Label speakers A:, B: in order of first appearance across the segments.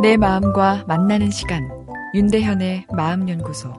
A: 내 마음과 만나는 시간 윤대현의 마음연구소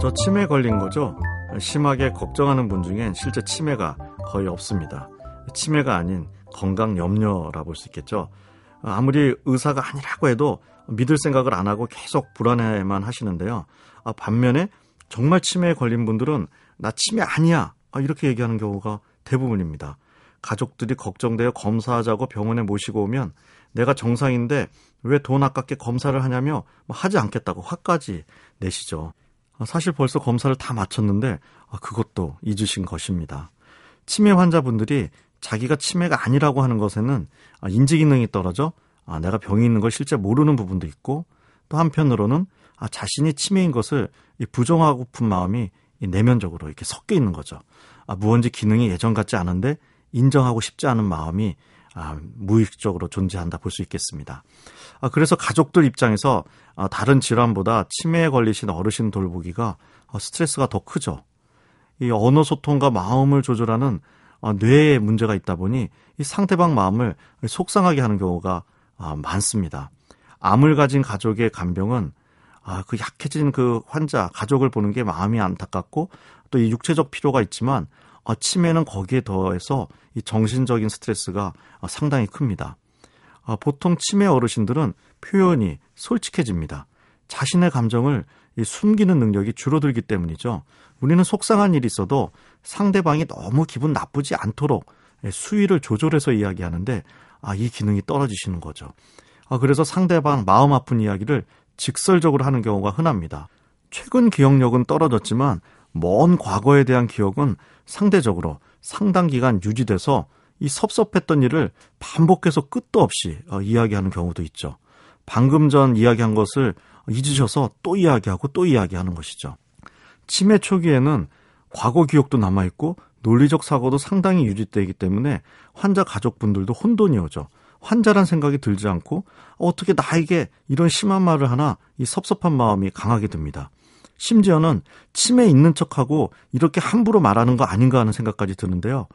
B: 저 치매 걸린 거죠? 심하게 걱정하는 분 중엔 실제 치매가 거의 없습니다. 치매가 아닌 건강 염려라 볼 수 있겠죠. 아무리 의사가 아니라고 해도 믿을 생각을 안 하고 계속 불안해만 하시는데요. 아, 반면에 정말 치매에 걸린 분들은 나 치매 아니야 아, 이렇게 얘기하는 경우가 대부분입니다. 가족들이 걱정되어 검사하자고 병원에 모시고 오면 내가 정상인데 왜 돈 아깝게 검사를 하냐며 뭐 하지 않겠다고 화까지 내시죠. 아, 사실 벌써 검사를 다 마쳤는데 아, 그것도 잊으신 것입니다. 치매 환자분들이 자기가 치매가 아니라고 하는 것에는 아, 인지 기능이 떨어져 내가 병이 있는 걸 실제 모르는 부분도 있고 또 한편으로는 자신이 치매인 것을 부정하고픈 마음이 내면적으로 이렇게 섞여 있는 거죠. 무언지 기능이 예전 같지 않은데 인정하고 싶지 않은 마음이 아, 무의식적으로 존재한다 볼 수 있겠습니다. 아, 그래서 가족들 입장에서 아, 다른 질환보다 치매에 걸리신 어르신 돌보기가 어, 스트레스가 더 크죠. 이 언어 소통과 마음을 조절하는 어, 뇌에 문제가 있다 보니 이 상대방 마음을 속상하게 하는 경우가 아, 많습니다. 암을 가진 가족의 간병은 아, 그 약해진 그 환자, 가족을 보는 게 마음이 안타깝고 또 이 육체적 필요가 있지만 아, 치매는 거기에 더해서 이 정신적인 스트레스가 상당히 큽니다. 아, 보통 치매 어르신들은 표현이 솔직해집니다. 자신의 감정을 숨기는 능력이 줄어들기 때문이죠. 우리는 속상한 일이 있어도 상대방이 너무 기분 나쁘지 않도록 수위를 조절해서 이야기하는데 아, 이 기능이 떨어지시는 거죠. 아, 그래서 상대방 마음 아픈 이야기를 직설적으로 하는 경우가 흔합니다. 최근 기억력은 떨어졌지만 먼 과거에 대한 기억은 상대적으로 상당 기간 유지돼서 이 섭섭했던 일을 반복해서 끝도 없이 어, 이야기하는 경우도 있죠. 방금 전 이야기한 것을 잊으셔서 또 이야기하고 또 이야기하는 것이죠. 치매 초기에는 과거 기억도 남아있고 논리적 사고도 상당히 유지되기 때문에 환자 가족분들도 혼돈이 오죠. 환자란 생각이 들지 않고 어떻게 나에게 이런 심한 말을 하나 이 섭섭한 마음이 강하게 듭니다. 심지어는 치매 있는 척하고 이렇게 함부로 말하는 거 아닌가 하는 생각까지 드는데요.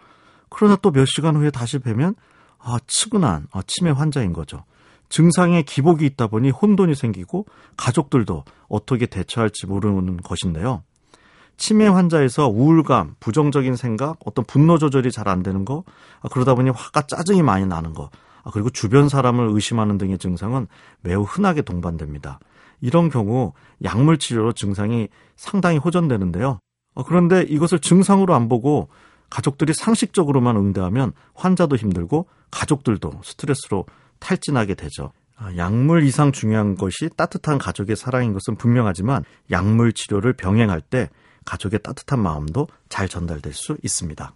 B: 그러나 또 몇 시간 후에 다시 뵈면 아, 측은한 아, 치매 환자인 거죠. 증상에 기복이 있다 보니 혼돈이 생기고 가족들도 어떻게 대처할지 모르는 것인데요. 치매 환자에서 우울감, 부정적인 생각, 어떤 분노 조절이 잘 안 되는 거, 아, 그러다 보니 화가 짜증이 많이 나는 거, 아, 그리고 주변 사람을 의심하는 등의 증상은 매우 흔하게 동반됩니다. 이런 경우 약물 치료로 증상이 상당히 호전되는데요. 어, 그런데 이것을 증상으로 안 보고 가족들이 상식적으로만 응대하면 환자도 힘들고 가족들도 스트레스로 탈진하게 되죠. 아, 약물 이상 중요한 것이 따뜻한 가족의 사랑인 것은 분명하지만 약물 치료를 병행할 때 가족의 따뜻한 마음도 잘 전달될 수 있습니다.